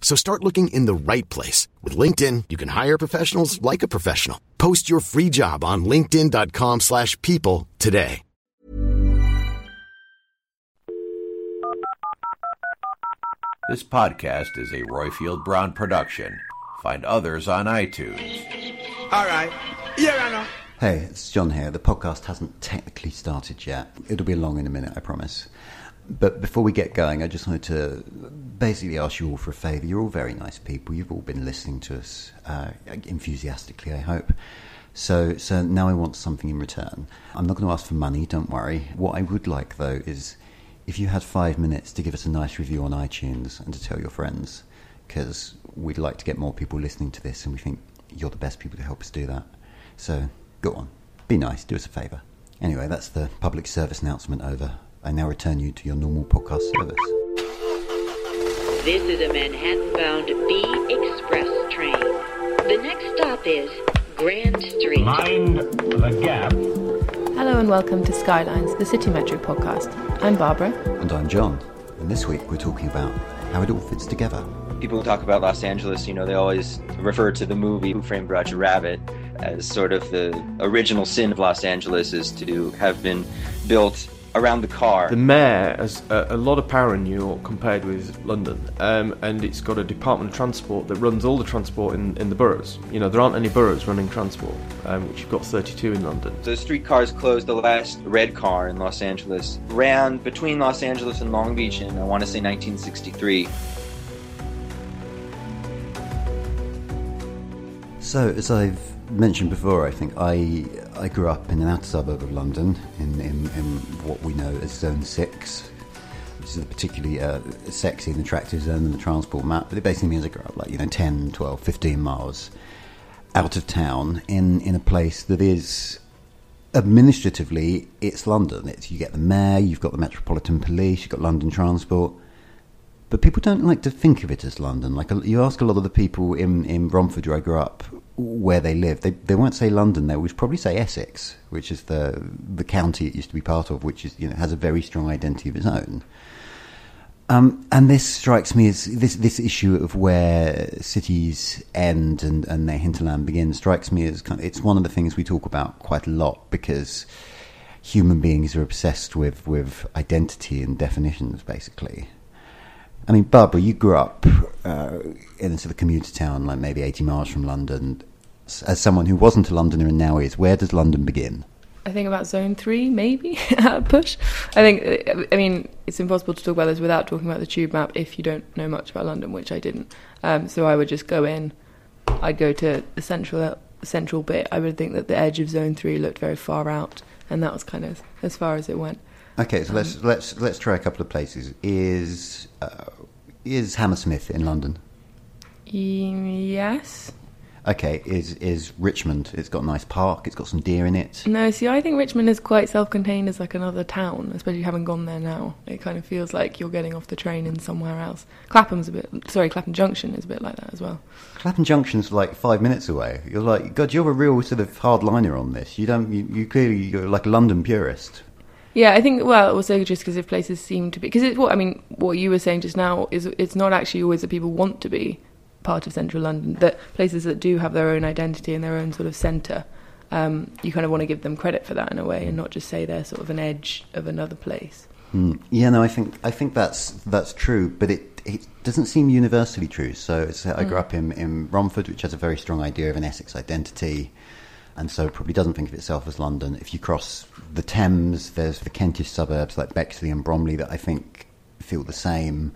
So start looking in the right place. With LinkedIn, you can hire professionals like a professional. Post your free job on linkedin.com slash people today. This podcast is a Roifield Brown production. Find others on iTunes. All right. Yeah, I know. Hey, it's John here. The podcast hasn't technically started yet. It'll be along in a minute, I promise. But before we get going, I just wanted to basically ask you all for a favour. You're all very nice people. You've all been listening to us uh, enthusiastically, I hope. So, so now I want something in return. I'm not going to ask for money, don't worry. What I would like, though, is if you had five minutes to give us a nice review on iTunes and to tell your friends, because we'd like to get more people listening to this, and we think you're the best people to help us do that. So, go on. Be nice. Do us a favour. Anyway, that's the public service announcement over. I now return you to your normal podcast service. This is a Manhattan bound B Express train. The next stop is Grand Street. Mind the gap. Hello and welcome to Skylines, the City Metric podcast. I'm Barbara. And I'm John. And this week we're talking about how it all fits together. People who talk about Los Angeles, you know, they always refer to the movie Who Framed Roger Rabbit as sort of the original sin of Los Angeles is to have been built around the car. The mayor has a, a, lot of power in New York compared with London, um, and it's got a Department of Transport that runs all the transport in, in the boroughs. You know, there aren't any boroughs running transport, um, which you've got 32 in London. The streetcars closed. The last red car in Los Angeles ran between Los Angeles and Long Beach in, I want to say, 1963. So, as I've mentioned before, I think I I grew up in an outer suburb of London, in, in, in what we know as Zone 6, which is a particularly uh, sexy and attractive zone in the transport map. But it basically means I grew up like, you know, 10, 12, 15 miles out of town in, in a place that is administratively, it's London. It's, you get the mayor, you've got the Metropolitan Police, you've got London Transport. But people don't like to think of it as London. Like you ask a lot of the people in, in Romford, where I grew up, where they live. They they won't say London. They would probably say Essex, which is the the county it used to be part of, which is you know has a very strong identity of its own. Um, and this strikes me as this this issue of where cities end and, and their hinterland begins strikes me as kind of, it's one of the things we talk about quite a lot because human beings are obsessed with with identity and definitions basically. I mean, Barbara, you grew up uh, in a sort of commuter town, like maybe 80 miles from London. As someone who wasn't a Londoner and now is, where does London begin? I think about zone three, maybe push. I think, I mean, it's impossible to talk about this without talking about the tube map if you don't know much about London, which I didn't. Um, so I would just go in. I'd go to the central central bit. I would think that the edge of zone three looked very far out, and that was kind of as far as it went. Okay, so um, let's let's let's try a couple of places. Is uh, is Hammersmith in London? Yes. Okay, is is Richmond? It's got a nice park. It's got some deer in it. No, see, I think Richmond is quite self-contained as like another town, especially having gone there now. It kind of feels like you're getting off the train in somewhere else. Clapham's a bit. Sorry, Clapham Junction is a bit like that as well. Clapham Junction's like five minutes away. You're like, God, you're a real sort of hardliner on this. You don't. You, you clearly you're like a London purist. Yeah, I think well, also just because if places seem to be because it's what I mean. What you were saying just now is it's not actually always that people want to be part of central London. That places that do have their own identity and their own sort of centre, um, you kind of want to give them credit for that in a way, and not just say they're sort of an edge of another place. Mm. Yeah, no, I think I think that's that's true, but it it doesn't seem universally true. So I grew mm. up in in Romford, which has a very strong idea of an Essex identity. and so probably doesn't think of itself as London. If you cross the Thames, there's the Kentish suburbs like Bexley and Bromley that I think feel the same.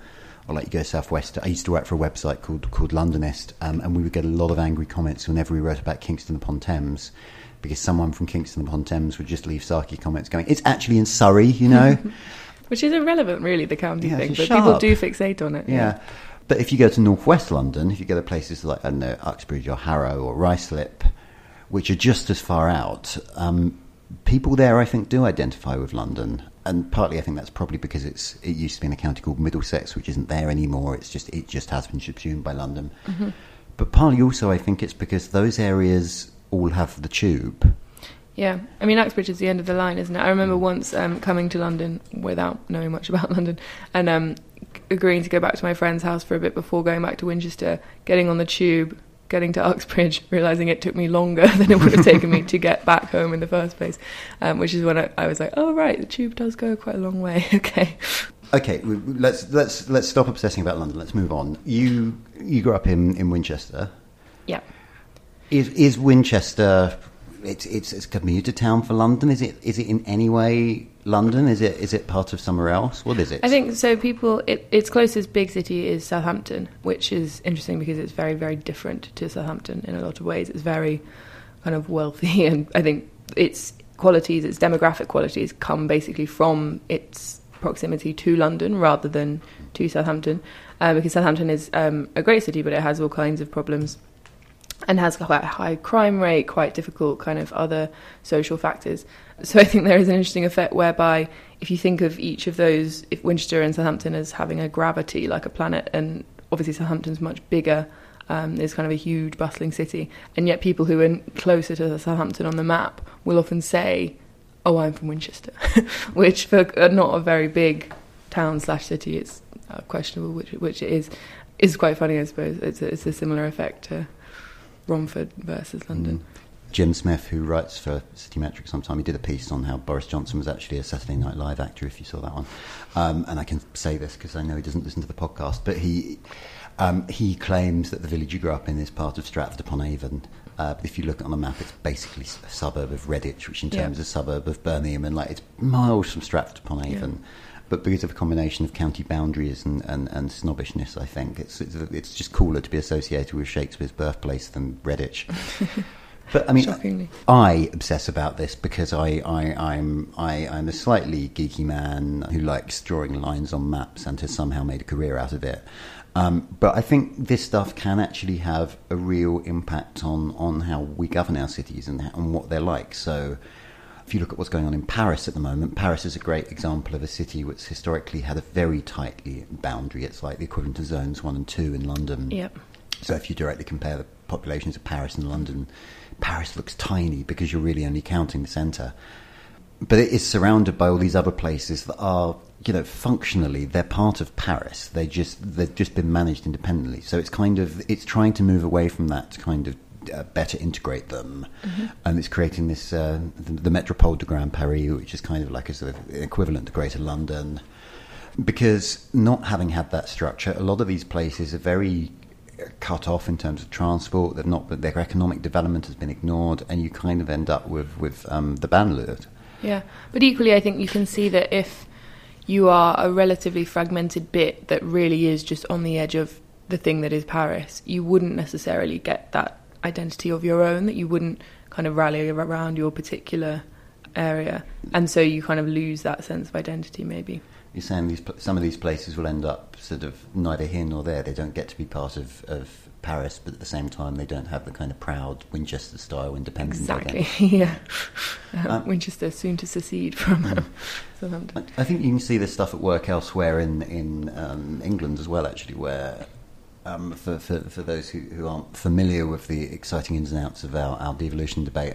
Or let you go southwest. I used to work for a website called called Londonist, um, and we would get a lot of angry comments whenever we wrote about Kingston upon Thames, because someone from Kingston upon Thames would just leave sarky comments going, "It's actually in Surrey," you know. Which is irrelevant, really, the county Yeah, thing, but sharp. people do fixate on it. Yeah. But if you go to northwest London, if you go to places like, I don't know, Uxbridge or Harrow or Ruislip, which are just as far out, um, people there, I think, do identify with London. And partly, I think that's probably because it's it used to be in a county called Middlesex, which isn't there anymore. It's just it just has been subsumed by London. Mhm. But partly also, I think it's because those areas all have the tube. Yeah, I mean Uxbridge is the end of the line, isn't it? I remember once um, coming to London without knowing much about London and um, agreeing to go back to my friend's house for a bit before going back to Winchester, getting on the tube, getting to Uxbridge, realizing it took me longer than it would have taken me to get back home in the first place, um, which is when I, I was like, oh right, the tube does go quite a long way. okay, Okay, w- w- let's let's let's stop obsessing about London. Let's move on. You you grew up in, in Winchester. yeah. Is is Winchester? It's it's it's a commuter town for London. Is it is it in any way London? Is it is it part of somewhere else? What is it? I think so. People, it, its closest big city is Southampton, which is interesting because it's very, very different to Southampton in a lot of ways. It's very kind of wealthy, and I think its qualities, its demographic qualities, come basically from its proximity to London rather than to Southampton, uh, because Southampton is um, a great city, but it has all kinds of problems and has quite a high crime rate, quite difficult kind of other social factors. So I think there is an interesting effect whereby if you think of each of those, if Winchester and Southampton as having a gravity like a planet, and obviously Southampton's much bigger, um, kind of a huge bustling city, and yet people who are closer to Southampton on the map will often say, "Oh, I'm from Winchester," which for not a very big town slash city, it's uh, questionable which which it is. Is quite funny, I suppose. It's a, it's a similar effect to Romford versus London. Jim Smith, who writes for City Metric sometime, he did a piece on how Boris Johnson was actually a Saturday Night Live actor, if you saw that one. Um, and I can say this because I know he doesn't listen to the podcast, but he um, he claims that the village you grew up in is part of Stratford upon Avon. Uh, but if you look on the map, it's basically a suburb of Redditch, which in Yeah. terms is a suburb of Birmingham, and like it's miles from Stratford upon Avon. But because of a combination of county boundaries and, and, and snobbishness, I think it's, it's it's just cooler to be associated with Shakespeare's birthplace than Redditch. But I mean, Shockingly. I obsess about this because I, I, I'm I, I'm a slightly geeky man who likes drawing lines on maps and has somehow made a career out of it. Um, but I think this stuff can actually have a real impact on, on how we govern our cities and, and what they're like. So, if you look at what's going on in Paris at the moment, Paris is a great example of a city which historically had a very tightly boundary. It's like the equivalent of zones one and two in London. Yep. So if you directly compare the populations of Paris and London, Paris looks tiny because you're really only counting the centre. But it is surrounded by all these other places that are, you know, functionally they're part of Paris. They just they've just been managed independently. So it's kind of it's trying to move away from that kind of uh, better integrate them, and it's creating this uh, the, the Métropole de Grand Paris, which is kind of like a sort of equivalent to Greater London because not having had that structure, a lot of these places are very uh, cut off in terms of transport. They've not, their economic development has been ignored, and you kind of end up with with um, the banlieue. Yeah, but equally, I think you can see that if you are a relatively fragmented bit that really is just on the edge of the thing that is Paris, you wouldn't necessarily get that identity of your own, that you wouldn't kind of rally around your particular area. And so you kind of lose that sense of identity, maybe. You're saying these some of these places will end up sort of neither here nor there. They don't get to be part of, of Paris, but at the same time, they don't have the kind of proud Winchester style independence. Exactly, identity. yeah. Uh, Winchester soon to secede from um, Southampton. I think you can see this stuff at work elsewhere in in um, England as well, actually, where um, for, for for those who, who aren't familiar with the exciting ins and outs of our, our devolution debate,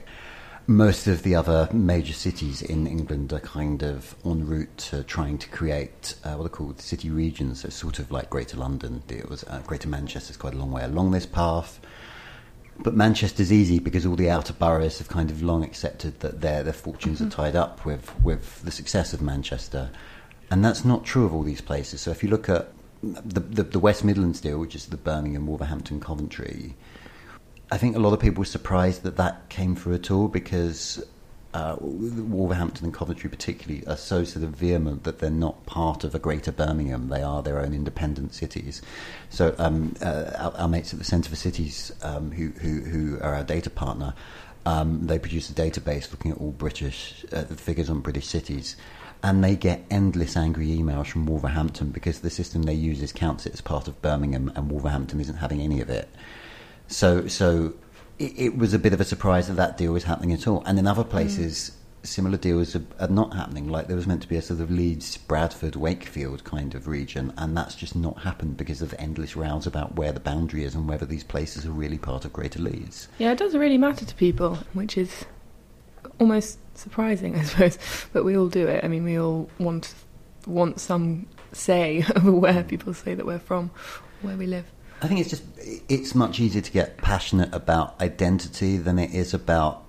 most of the other major cities in England are kind of en route to trying to create uh, what are called city regions, so sort of like Greater London. It was uh, Greater Manchester's quite a long way along this path. But Manchester's easy because all the outer boroughs have kind of long accepted that their their fortunes are tied up with, with the success of Manchester. And that's not true of all these places. So if you look at the, the, the West Midlands deal, which is the Birmingham, Wolverhampton, Coventry, I think a lot of people were surprised that that came through at all because uh, Wolverhampton and Coventry, particularly, are so sort of vehement that they're not part of a greater Birmingham. They are their own independent cities. So, um, uh, our, our, mates at the Centre for Cities, um, who, who, who, are our data partner, um, they produce a database looking at all British uh, figures on British cities. And they get endless angry emails from Wolverhampton because the system they use is counts it as part of Birmingham, and Wolverhampton isn't having any of it. So, so it, it, was a bit of a surprise that that deal was happening at all. And in other places, mm. similar deals are, are, not happening. Like there was meant to be a sort of Leeds, Bradford, Wakefield kind of region, and that's just not happened because of endless rows about where the boundary is and whether these places are really part of Greater Leeds. Yeah, it doesn't really matter to people, which is almost surprising, I suppose. But we all do it. I mean, we all want want some say over where people say that we're from, where we live. I think it's just it's much easier to get passionate about identity than it is about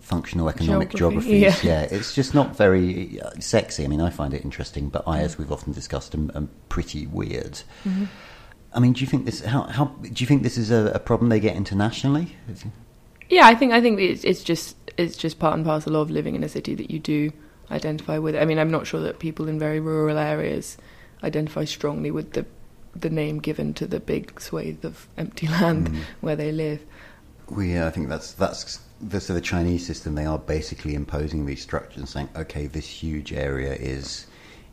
functional economic Geography, geographies. Yeah. yeah. it's just not very uh, sexy. I mean, I find it interesting, but I, as we've often discussed, am, am pretty weird. Mm-hmm. I mean, do you think this? How, how do you think this is a, a problem they get internationally? Yeah, I think I think it's, it's just it's just part and parcel of living in a city that you do identify with. I mean, I'm not sure that people in very rural areas identify strongly with the the name given to the big swathe of empty land mm. where they live. Well, yeah, I think that's that's the, so the Chinese system. They are basically imposing these structures and saying, okay, this huge area is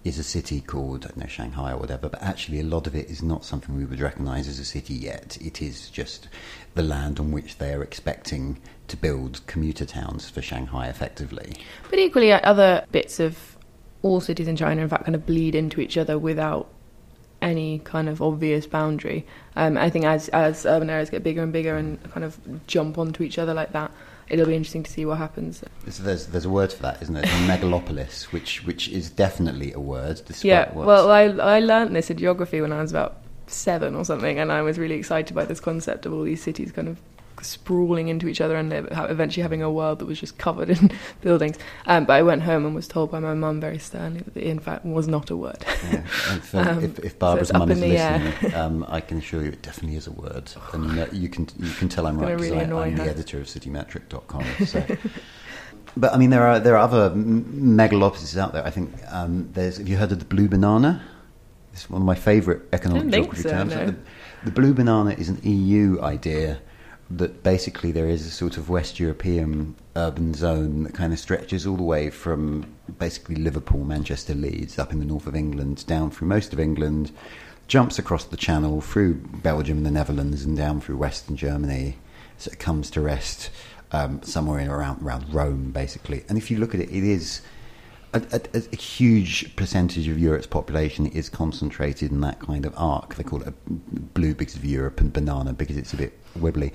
is a city called know Shanghai or whatever, but actually a lot of it is not something we would recognise as a city yet. It is just the land on which they are expecting to build commuter towns for Shanghai, effectively. But equally, other bits of all cities in China, in fact, kind of bleed into each other without any kind of obvious boundary. Um, I think as as urban areas get bigger and bigger and kind of jump onto each other like that, it'll be interesting to see what happens. So there's there's a word for that, isn't there? megalopolis, which which is definitely a word. Yeah. Well, I I learned this in geography when I was about seven or something, and I was really excited by this concept of all these cities kind of sprawling into each other and eventually having a world that was just covered in buildings. Um, but I went home and was told by my mum very sternly that it in fact was not a word. Yeah. um, if, if, Barbara's so mum is listening, um, I can assure you it definitely is a word. And you, you can you can tell I'm right because really I'm the editor of citymetric.com. So. but I mean, there are there are other megalopolises out there. I think um, there's. Have you heard of the blue banana? It's one of my favourite economic geography so, terms. No. The, the blue banana is an EU idea that basically there is a sort of West European urban zone that kind of stretches all the way from basically Liverpool, Manchester, Leeds, up in the north of England, down through most of England, jumps across the Channel, through Belgium and the Netherlands, and down through Western Germany. So it comes to rest um, somewhere in around around Rome, basically. And if you look at it, it is. A, a, a, huge percentage of Europe's population is concentrated in that kind of arc. They call it blue because of Europe and banana because it's a bit wibbly.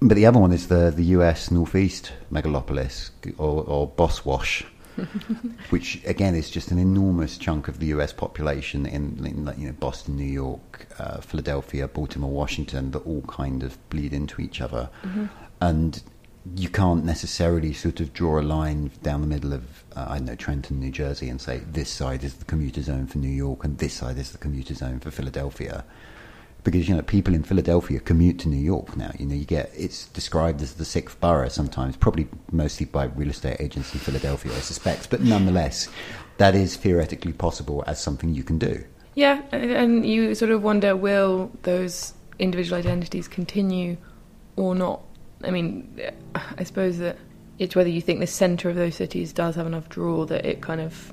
But the other one is the the US Northeast megalopolis or, or Boswash, which again is just an enormous chunk of the US population in, in you know Boston, New York, uh, Philadelphia, Baltimore, Washington that all kind of bleed into each other, mm-hmm. and you can't necessarily sort of draw a line down the middle of uh, I don't know Trenton, New Jersey, and say this side is the commuter zone for New York and this side is the commuter zone for Philadelphia because you know people in Philadelphia commute to New York now. You know, you get it's described as the sixth borough sometimes, probably mostly by real estate agents in Philadelphia, I suspect. But nonetheless, that is theoretically possible as something you can do. Yeah, and you sort of wonder will those individual identities continue or not? I mean, I suppose that it's whether you think the centre of those cities does have enough draw that it kind of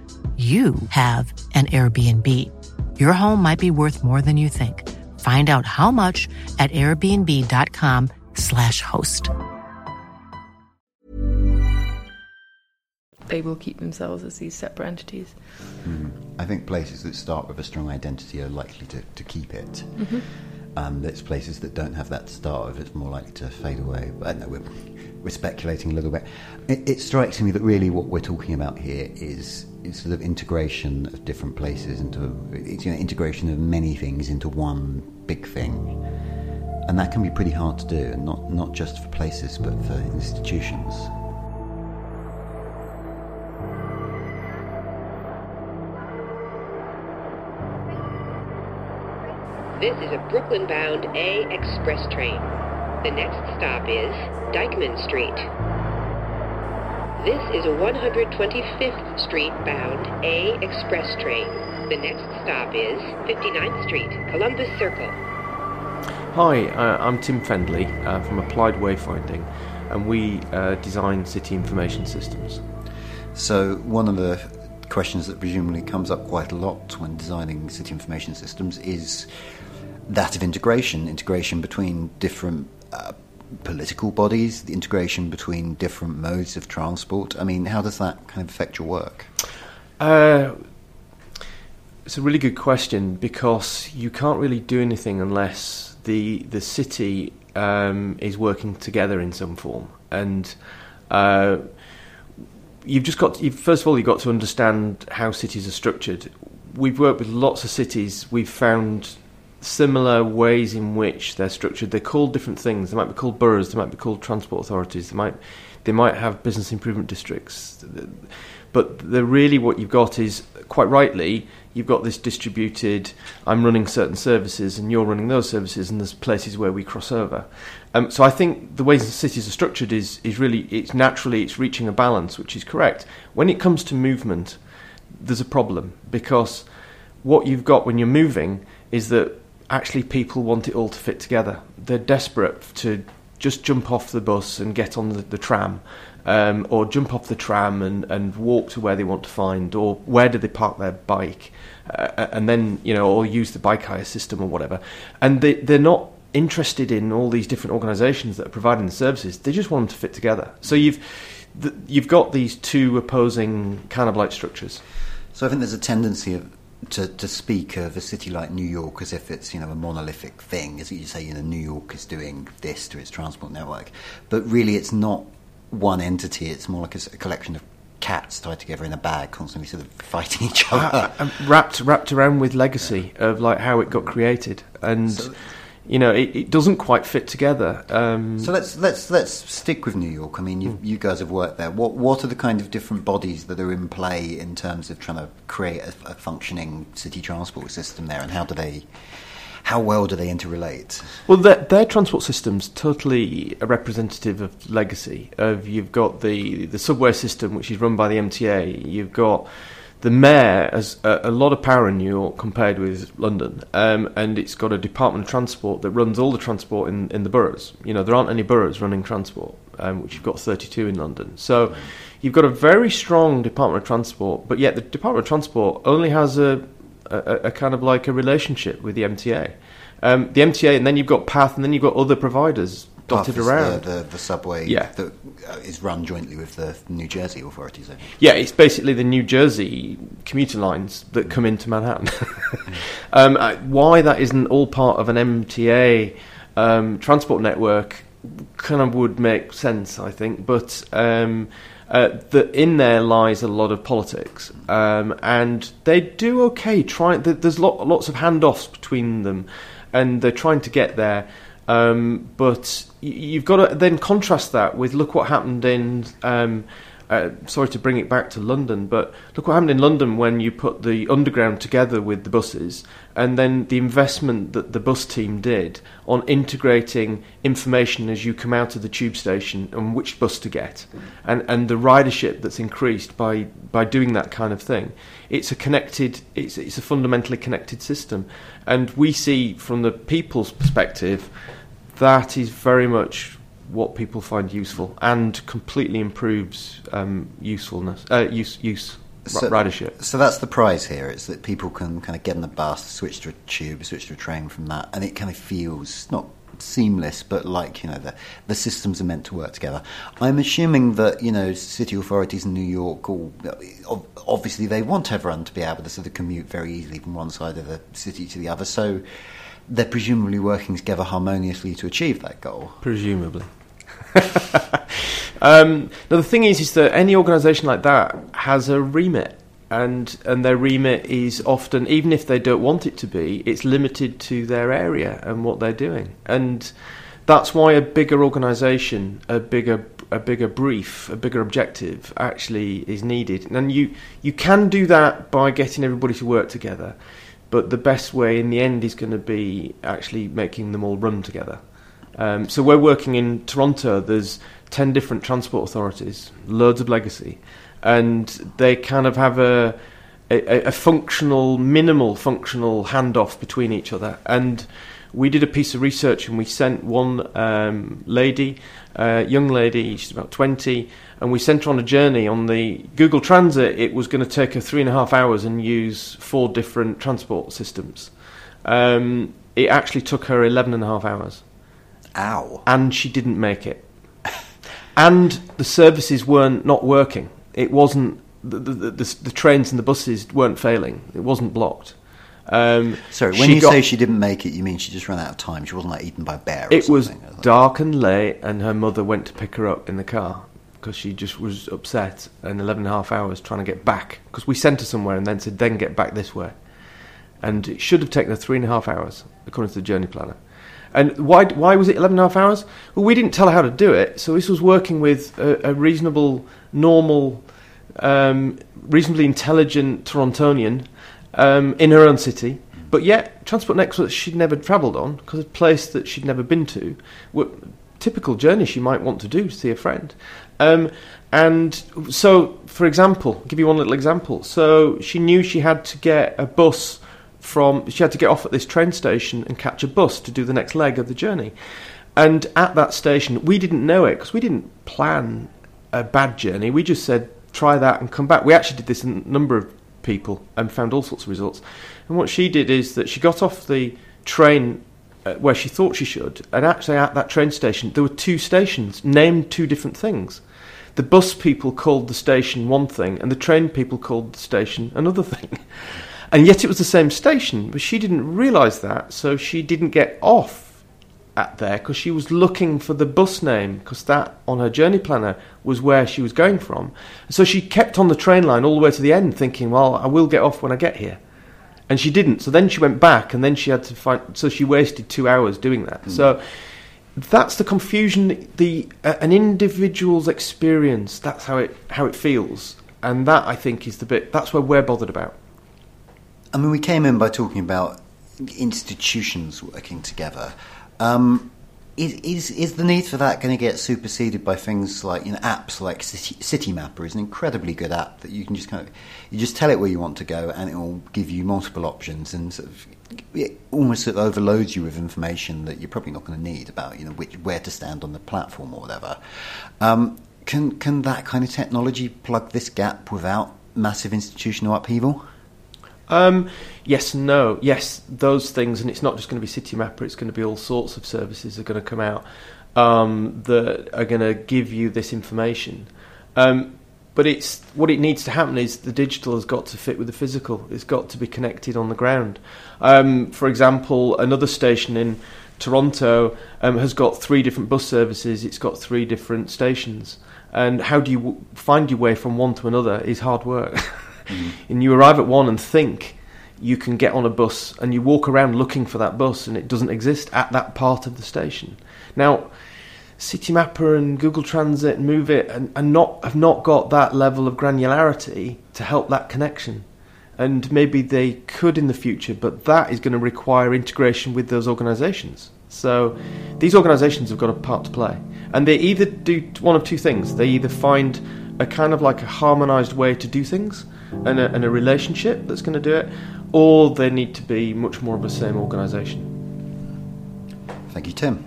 you have an Airbnb. Your home might be worth more than you think. Find out how much at airbnb.com/slash host. They will keep themselves as these separate entities. Mm. I think places that start with a strong identity are likely to, to keep it. Mm-hmm. Um, there's places that don't have that start with, it's more likely to fade away. But I know we're, we're speculating a little bit. It, it strikes me that really what we're talking about here is, is sort of integration of different places into it's, you know, integration of many things into one big thing. And that can be pretty hard to do, and not, not just for places, but for institutions. This is a Brooklyn bound A express train. The next stop is Dyckman Street. This is a 125th Street bound A express train. The next stop is 59th Street, Columbus Circle. Hi, uh, I'm Tim Fendley uh, from Applied Wayfinding, and we uh, design city information systems. So, one of the questions that presumably comes up quite a lot when designing city information systems is that of integration, integration between different uh, political bodies, the integration between different modes of transport. I mean, how does that kind of affect your work? Uh, it's a really good question because you can't really do anything unless the the city um, is working together in some form, and uh, you've just got. To, first of all, you've got to understand how cities are structured. We've worked with lots of cities. We've found similar ways in which they're structured. They're called different things. They might be called boroughs. They might be called transport authorities. They might they might have business improvement districts. But really what you've got is quite rightly you've got this distributed. I'm running certain services and you're running those services, and there's places where we cross over. Um, so I think the ways cities are structured is is really it's naturally it's reaching a balance, which is correct. When it comes to movement, there's a problem because what you've got when you're moving is that actually people want it all to fit together. They're desperate to just jump off the bus and get on the, the tram, um, or jump off the tram and, and walk to where they want to find, or where do they park their bike, uh, and then you know, or use the bike hire system or whatever. And they they're not interested in all these different organisations that are providing the services. They just want them to fit together. So you've you've got these two opposing kind of like structures. So I think there's a tendency of to, to speak of a city like New York as if it's you know a monolithic thing, as you say, you know New York is doing this to its transport network, but really it's not one entity. It's more like a, a collection of cats tied together in a bag, constantly sort of fighting each other, uh, wrapped wrapped around with legacy of like how it got created and. So, you know, it, it, doesn't quite fit together. Um, so let's let's let's stick with New York. I mean, you, you, guys have worked there. What what are the kind of different bodies that are in play in terms of trying to create a, a functioning city transport system there, and how do they? How well do they interrelate? Well, their, their transport system's totally a representative of legacy. Of you've got the the subway system, which is run by the MTA. You've got the mayor has a, a, lot of power in New York compared with London, um, and it's got a Department of Transport that runs all the transport in, in the boroughs. You know, there aren't any boroughs running transport, um, which you've got 32 in London. So you've got a very strong Department of Transport, but yet the Department of Transport only has a, a, a kind of like a relationship with the MTA. Um, the MTA, and then you've got PATH, and then you've got other providers dotted around. The, the, the, subway yeah. that uh, is run jointly with the New Jersey authorities. Yeah, it's basically the New Jersey commuter lines that come into Manhattan. um, uh, why that isn't all part of an MTA um, transport network kind of would make sense, I think, but. Um, uh, the, in there lies a lot of politics, um, and they do okay. Try, there's lot, lots of handoffs between them, and they're trying to get there. Um, but you've got to then contrast that with look what happened in um, uh, sorry to bring it back to London, but look what happened in London when you put the underground together with the buses, and then the investment that the bus team did on integrating information as you come out of the tube station and which bus to get, and, and the ridership that's increased by, by doing that kind of thing. It's a connected, it's, it's a fundamentally connected system. And we see from the people's perspective, that is very much what people find useful and completely improves um, usefulness, uh, use, use So- ridership. So that's the prize here. It's that people can kind of get on the bus, switch to a tube, switch to a train from that, and it kind of feels not seamless, but like you know the the systems are meant to work together. I'm assuming that you know city authorities in New York, all, obviously they want everyone to be able to sort of commute very easily from one side of the city to the other. So they're presumably working together harmoniously to achieve that goal. Presumably. um, now the thing is, is that any organisation like that has a remit, and and their remit is often, even if they don't want it to be, it's limited to their area and what they're doing, and that's why a bigger organisation, a bigger a bigger brief, a bigger objective actually is needed. And you you can do that by getting everybody to work together, but the best way in the end is going to be actually making them all run together. Um, so we're working in Toronto. There's ten different transport authorities, loads of legacy, and they kind of have a a, a functional, minimal functional handoff between each other. And we did a piece of research, and we sent one um, lady, uh, young lady, she's about twenty, and we sent her on a journey on the Google Transit. It was going to take her three and a half hours and use four different transport systems. Um, it actually took her 11 and a half hours. Ow. And she didn't make it. and the services weren't not working. It wasn't, the, the, the, the trains and the buses weren't failing. It wasn't blocked. Um, Sorry, when you got- say she didn't make it, you mean she just ran out of time? She wasn't like eaten by a bear. It was something. dark and late, and her mother went to pick her up in the car because she just was upset and 11 and a half hours trying to get back. Because we sent her somewhere and then said, then get back this way. And it should have taken her three and a half hours, according to the journey planner. And why, why was it 11 and a half hours? Well, we didn't tell her how to do it, so this was working with a, a reasonable, normal, um, reasonably intelligent Torontonian um, in her own city. But yet, Transport that she'd never travelled on because a place that she'd never been to. Were typical journey she might want to do to see a friend. Um, and so, for example, I'll give you one little example. So she knew she had to get a bus from. She had to get off at this train station and catch a bus to do the next leg of the journey. And at that station, we didn't know it because we didn't plan a bad journey. We just said try that and come back. We actually did this in a number of people and found all sorts of results. And what she did is that she got off the train uh, where she thought she should, and actually at that train station there were two stations named two different things. The bus people called the station one thing, and the train people called the station another thing. And yet it was the same station, but she didn't realise that, so she didn't get off at there because she was looking for the bus name because that on her journey planner was where she was going from. So she kept on the train line all the way to the end, thinking, "Well, I will get off when I get here," and she didn't. So then she went back, and then she had to find. So she wasted two hours doing that. So that's the confusion. The uh, an individual's experience. That's how it how it feels, and that I think is the bit. That's where we're bothered about. I mean, we came in by talking about institutions working together. Um, is, is the need for that going to get superseded by things like you know apps like City, City Mapper is an incredibly good app that you can just kind of you just tell it where you want to go and it will give you multiple options and sort of it almost sort of overloads you with information that you're probably not going to need about you know which where to stand on the platform or whatever. Um, can can that kind of technology plug this gap without massive institutional upheaval? Um, yes, no, yes, those things, and it's not just going to be City Mapper. It's going to be all sorts of services are going to come out um, that are going to give you this information. Um, but it's what it needs to happen is the digital has got to fit with the physical. It's got to be connected on the ground. Um, for example, another station in Toronto um, has got three different bus services. It's got three different stations, and how do you w- find your way from one to another is hard work. and you arrive at one and think you can get on a bus and you walk around looking for that bus and it doesn't exist at that part of the station. Now, Citymapper and Google Transit and Moovit and, and not have not got that level of granularity to help that connection. And maybe they could in the future, but that is going to require integration with those organisations. So these organisations have got a part to play, and they either do one of two things: they either find a kind of like a harmonised way to do things and a, and a relationship that's going to do it, or they need to be much more of the same organisation. Thank you, Tim.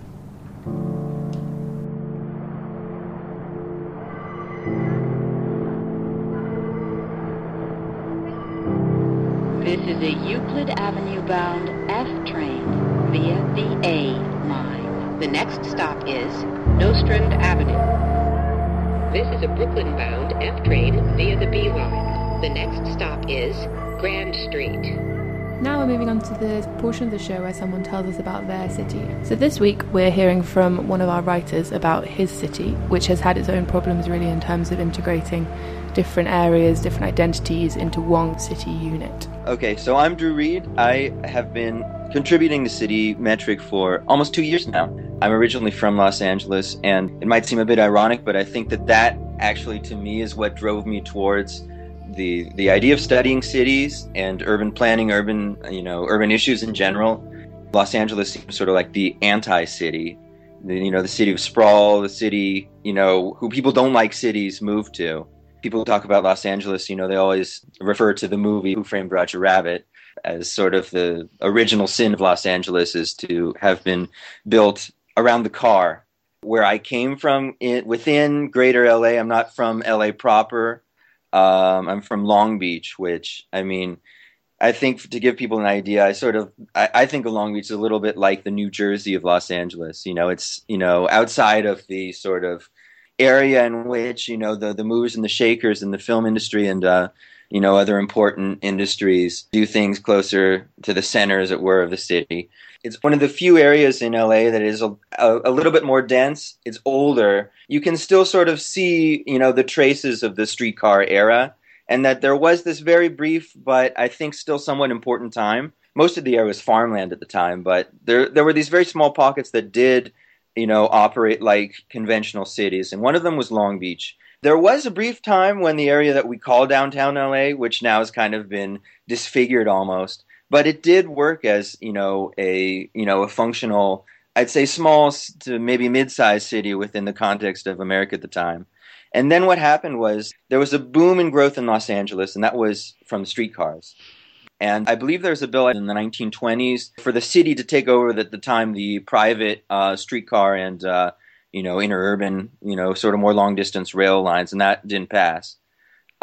This is a Euclid Avenue bound F train via the A line. The next stop is Nostrand Avenue. This is a Brooklyn bound F train via the B line. The next stop is Grand Street. Now we're moving on to the portion of the show where someone tells us about their city. So this week we're hearing from one of our writers about his city, which has had its own problems really in terms of integrating different areas, different identities into one city unit. Okay, so I'm Drew Reed. I have been contributing to City Metric for almost two years now. I'm originally from Los Angeles, and it might seem a bit ironic, but I think that that actually, to me, is what drove me towards the the idea of studying cities and urban planning, urban you know urban issues in general. Los Angeles seems sort of like the anti-city, the, you know, the city of sprawl, the city you know who people don't like cities move to. People talk about Los Angeles, you know, they always refer to the movie Who Framed Roger Rabbit as sort of the original sin of Los Angeles is to have been built around the car. Where I came from, in, within Greater LA, I'm not from LA proper. Um, I'm from Long Beach, which I mean, I think to give people an idea, I sort of I, I, think of Long Beach is a little bit like the New Jersey of Los Angeles. You know, it's you know outside of the sort of area in which you know the the movers and the shakers in the film industry and uh, you know other important industries do things closer to the center, as it were, of the city. It's one of the few areas in LA that is a, a, a, little bit more dense. It's older. You can still sort of see, you know, the traces of the streetcar era, and that there was this very brief, but I think still somewhat important time. Most of the area was farmland at the time, but there there were these very small pockets that did, you know, operate like conventional cities, and one of them was Long Beach. There was a brief time when the area that we call downtown LA, which now has kind of been disfigured almost, but it did work as you know a you know a functional I'd say small to maybe mid-sized city within the context of America at the time. And then what happened was there was a boom in growth in Los Angeles, and that was from streetcars. And I believe there was a bill in the 1920s for the city to take over at the time the private uh, streetcar and uh, you know interurban, you know, sort of more long distance rail lines, and that didn't pass.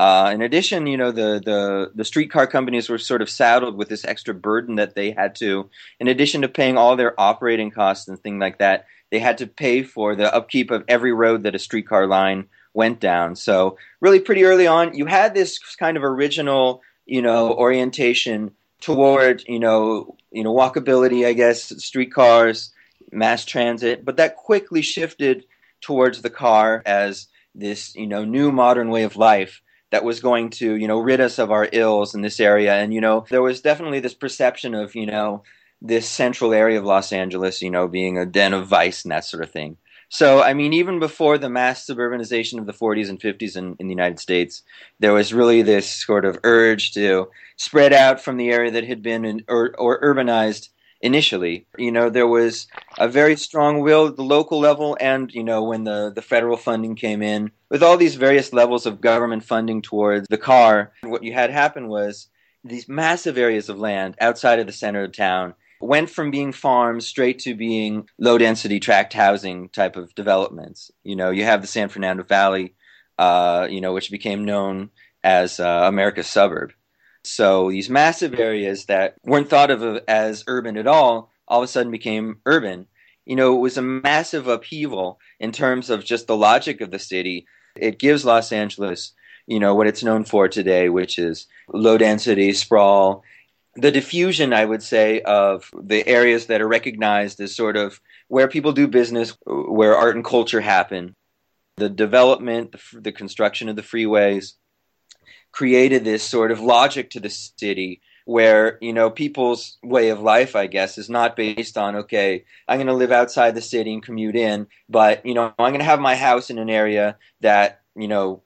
Uh, in addition, you know, the, the, the streetcar companies were sort of saddled with this extra burden that they had to, in addition to paying all their operating costs and things like that, they had to pay for the upkeep of every road that a streetcar line went down. So really pretty early on, you had this kind of original, you know, orientation toward, you know, you know, walkability, I guess, streetcars, mass transit, but that quickly shifted towards the car as this, you know, new modern way of life that was going to, you know, rid us of our ills in this area. And, you know, there was definitely this perception of, you know, this central area of Los Angeles, you know, being a den of vice and that sort of thing. So, I mean, even before the mass suburbanization of the 40s and 50s in, in the United States, there was really this sort of urge to spread out from the area that had been in, or, or urbanized initially. You know, there was a very strong will at the local level, and you know, when the the federal funding came in, with all these various levels of government funding towards the car, what you had happen was these massive areas of land outside of the center of town went from being farms straight to being low density tract housing type of developments. You know, you have the San Fernando Valley, uh, you know, which became known as uh, America's suburb. So these massive areas that weren't thought of as urban at all, all of a sudden became urban. You know, it was a massive upheaval in terms of just the logic of the city. It gives Los Angeles, you know, what it's known for today, which is low density, sprawl, the diffusion, I would say, of the areas that are recognized as sort of where people do business, where art and culture happen. The development, the, the construction of the freeways, created this sort of logic to the city where you know people's way of life i guess is not based on okay i'm going to live outside the city and commute in but you know i'm going to have my house in an area that you know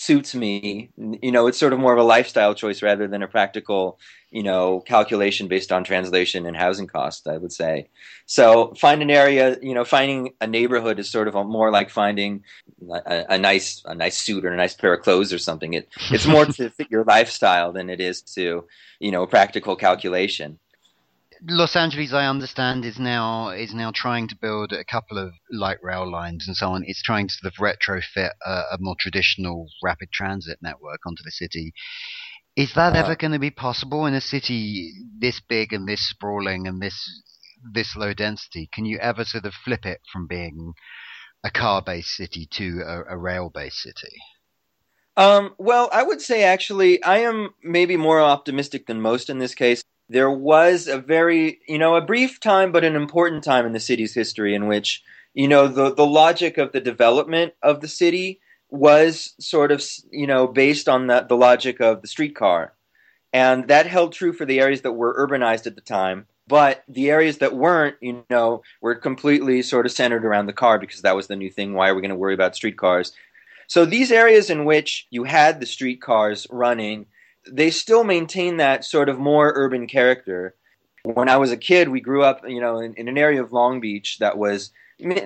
suits me you know it's sort of more of a lifestyle choice rather than a practical you know calculation based on translation and housing costs i would say. So find an area you know finding a neighborhood is sort of a, more like finding a, a, nice a nice suit or a nice pair of clothes or something. It, it's more to fit your lifestyle than it is to you know practical calculation Los Angeles, I understand, is now is now trying to build a couple of light rail lines and so on. It's trying to sort of retrofit a, a more traditional rapid transit network onto the city. Is that uh, ever going to be possible in a city this big and this sprawling and this this low density? Can you ever sort of flip it from being a car-based city to a, a rail-based city? Um, well, I would say actually, I am maybe more optimistic than most in this case. There was a very, you know, a brief time, but an important time in the city's history in which, you know, the the logic of the development of the city was sort of you know based on the, the logic of the streetcar. And that held true for the areas that were urbanized at the time but the areas that weren't you know were completely sort of centered around the car because that was the new thing. Why are we going to worry about streetcars? So these areas in which you had the streetcars running they still maintain that sort of more urban character when i was a kid we grew up you know in, in an area of long beach that was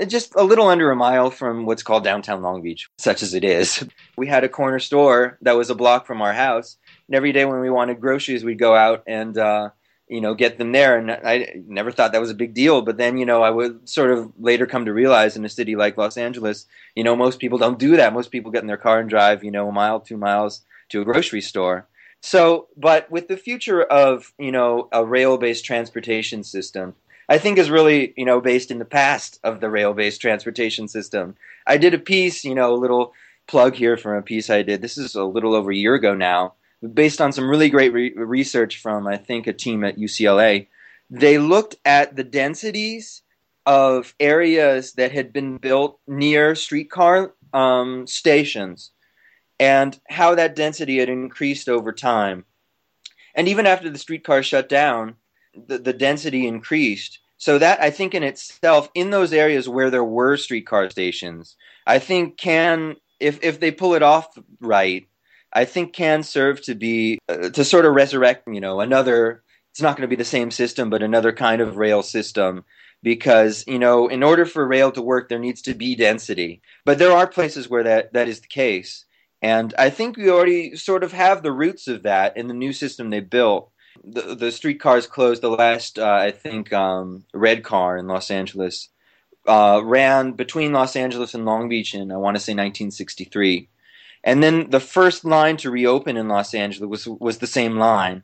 just a little under a mile from what's called downtown Long Beach, such as it is. We had a corner store that was a block from our house, and every day when we wanted groceries, we'd go out and uh, you know get them there. And I never thought that was a big deal, but then you know I would sort of later come to realize in a city like Los Angeles, you know most people don't do that. Most people get in their car and drive you know a mile, two miles to a grocery store. So, but with the future of you know a rail-based transportation system, I think is really, you know, based in the past of the rail-based transportation system. I did a piece, you know, a little plug here from a piece I did. This is a little over a year ago now, based on some really great re- research from I think a team at UCLA. They looked at the densities of areas that had been built near streetcar um, stations and how that density had increased over time. And even after the streetcar shut down, the, the density increased. So that I think in itself, in those areas where there were streetcar stations, I think can if if they pull it off right, I think can serve to be uh, to sort of resurrect, you know, another. It's not going to be the same system, but another kind of rail system because you know in order for rail to work there needs to be density but there are places where that that is the case and i think we already sort of have the roots of that in the new system they built the the streetcars closed. The last, uh, I think, um, red car in Los Angeles uh, ran between Los Angeles and Long Beach in I want to say 1963, and then the first line to reopen in Los Angeles was was the same line.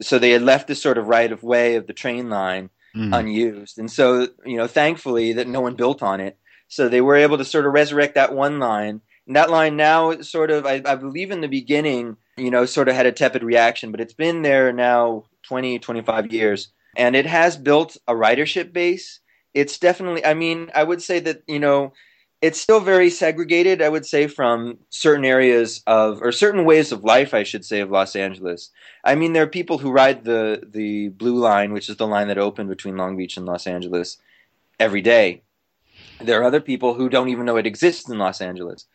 So they had left this sort of right of way of the train line mm. unused, and so you know, thankfully that no one built on it. So they were able to sort of resurrect that one line. That line now, sort of, I, I believe in the beginning, you know, sort of had a tepid reaction, but it's been there now 20, 25 years. And it has built a ridership base. It's definitely, I mean, I would say that, you know, it's still very segregated, I would say, from certain areas of, or certain ways of life, I should say, of Los Angeles. I mean, there are people who ride the, the Blue Line, which is the line that opened between Long Beach and Los Angeles, every day. There are other people who don't even know it exists in Los Angeles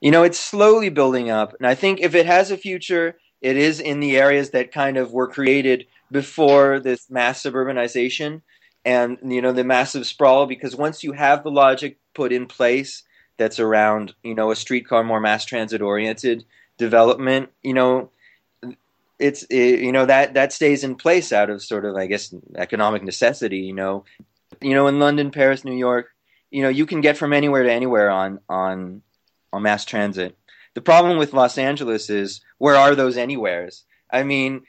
you know, it's slowly building up. And I think if it has a future, it is in the areas that kind of were created before this mass suburbanization and, you know, the massive sprawl. Because once you have the logic put in place that's around, you know, a streetcar, more mass transit oriented development, you know, it's it, you know that that stays in place out of sort of I guess economic necessity. You know, you know in London, Paris, New York, you know you can get from anywhere to anywhere on on on mass transit. The problem with Los Angeles is where are those anywheres? I mean,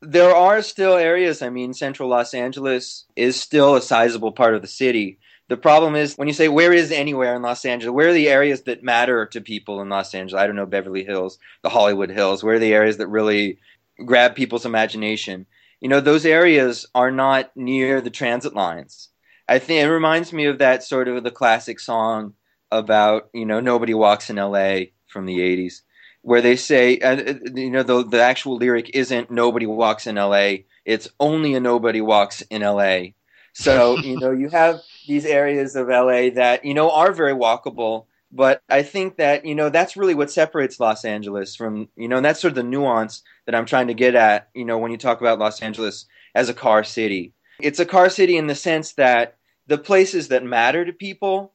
there are still areas. I mean, central Los Angeles is still a sizable part of the city. The problem is when you say where is anywhere in Los Angeles, where are the areas that matter to people in Los Angeles? I don't know, Beverly Hills, the Hollywood Hills, where are the areas that really grab people's imagination? You know, those areas are not near the transit lines. I think it reminds me of that sort of the classic song about you know nobody walks in L.A. from the '80s. where they say, uh, you know, the the actual lyric isn't "Nobody walks in L.A." It's only a nobody walks in L.A. So you know, you have these areas of LA that you know are very walkable. But I think that you know that's really what separates Los Angeles from you know, and that's sort of the nuance that I'm trying to get at. You know, when you talk about Los Angeles as a car city, it's a car city in the sense that the places that matter to people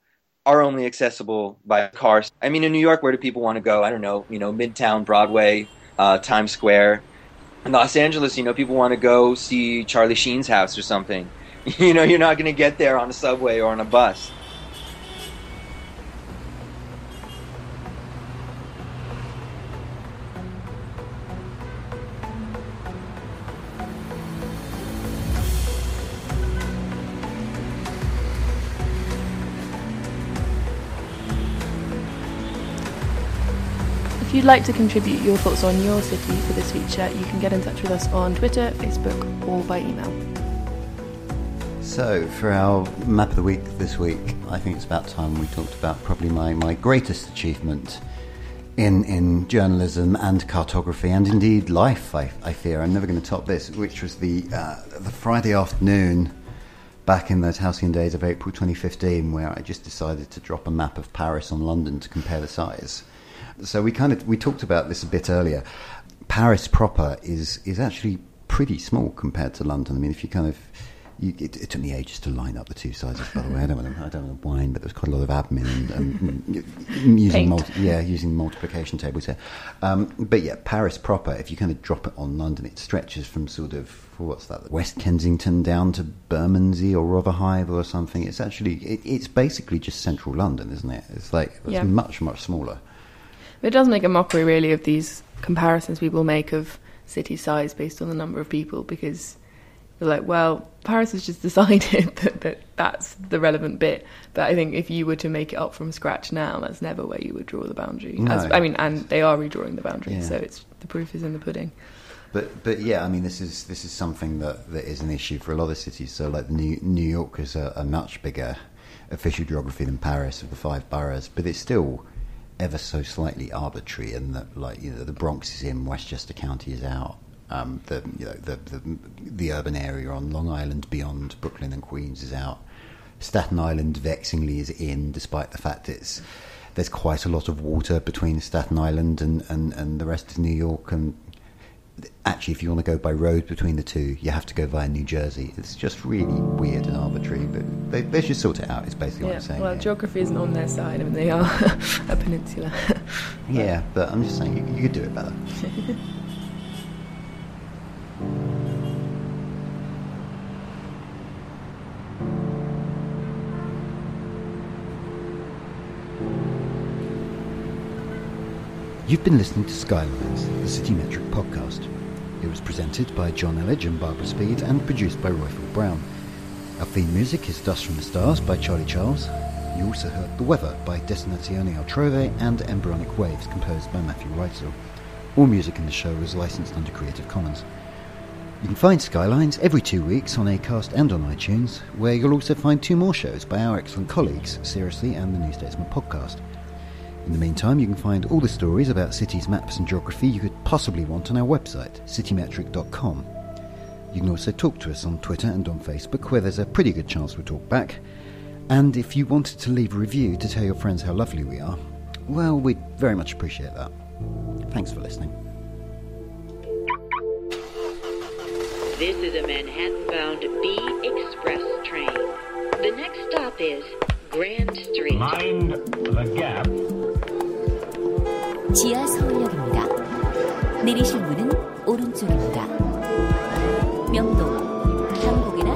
are only accessible by cars. I mean, in New York, where do people want to go? I don't know. You know, Midtown, Broadway, uh, Times Square. In Los Angeles, you know, people want to go see Charlie Sheen's house or something. You know, you're not going to get there on a subway or on a bus. You'd like to contribute your thoughts on your city for this feature, you can get in touch with us on Twitter, Facebook, or by email. So, for our map of the week this week, I think it's about time we talked about probably my, my greatest achievement in in journalism and cartography, and indeed life. I, I fear I'm never going to top this, which was the uh, the Friday afternoon back in those halcyon days of April 2015, where I just decided to drop a map of Paris on London to compare the size. So we kind of we talked about this a bit earlier. Paris proper is is actually pretty small compared to London. I mean, if you kind of you, it, it, took me ages to line up the two sizes. By the way, I don't want to, I don't want to whine, but there's quite a lot of admin and, and using multi, yeah using multiplication tables here. Um, but yeah, Paris proper. If you kind of drop it on London, it stretches from sort of what's that West Kensington down to Bermondsey or Rotherhithe or something. It's actually it, it's basically just central London, isn't it? It's like it's Yeah. much much smaller. It does make a mockery, really, of these comparisons people make of city size based on the number of people because you're like, well, Paris has just decided that, that that's the relevant bit. But I think if you were to make it up from scratch now, that's never where you would draw the boundary. No. As, I mean, and they are redrawing the boundary, Yeah. so it's the proof is in the pudding. But but yeah, I mean this is this is something that, that is an issue for a lot of cities. So like New New York is a, a much bigger official geography than Paris of the five boroughs, but it's still ever so slightly arbitrary in that like you know the Bronx is in, Westchester County is out. Um, the you know the, the the urban area on Long Island beyond Brooklyn and Queens is out. Staten Island vexingly is in, despite the fact it's there's quite a lot of water between Staten Island and, and, and the rest of New York. And actually, if you want to go by road between the two, you have to go via New Jersey. It's just really weird and arbitrary, but they, they should sort it out. Is basically what I'm saying. well, here. geography isn't on their side. I mean, they are a peninsula. yeah, but I'm just saying you, you could do it better. You've been listening to Skylines, the City Metric podcast. It was presented by Jonn Elledge and Barbara Speed and produced by Roifield Brown. Our theme music is Dust from the Stars by Charlie Charles. You also heard The Weather by Destinazione Altrove and Embryonic Waves composed by Matthew Reitzel. All music in the show is licensed under Creative Commons. You can find Skylines every two weeks on Acast and on iTunes, where you'll also find two more shows by our excellent colleagues, Seriously and the New Statesman podcast. In the meantime, you can find all the stories about cities, maps, and geography you could possibly want on our website, citymetric.com. You can also talk to us on Twitter and on Facebook, where there's a pretty good chance we'll talk back. And if you wanted to leave a review to tell your friends how lovely we are, well, we'd very much appreciate that. Thanks for listening. This is a Manhattan-bound B Express train. The next stop is Grand Street. Mind the gap. 지하 서울역입니다. 내리실 문은 오른쪽입니다. 명동, 한국이나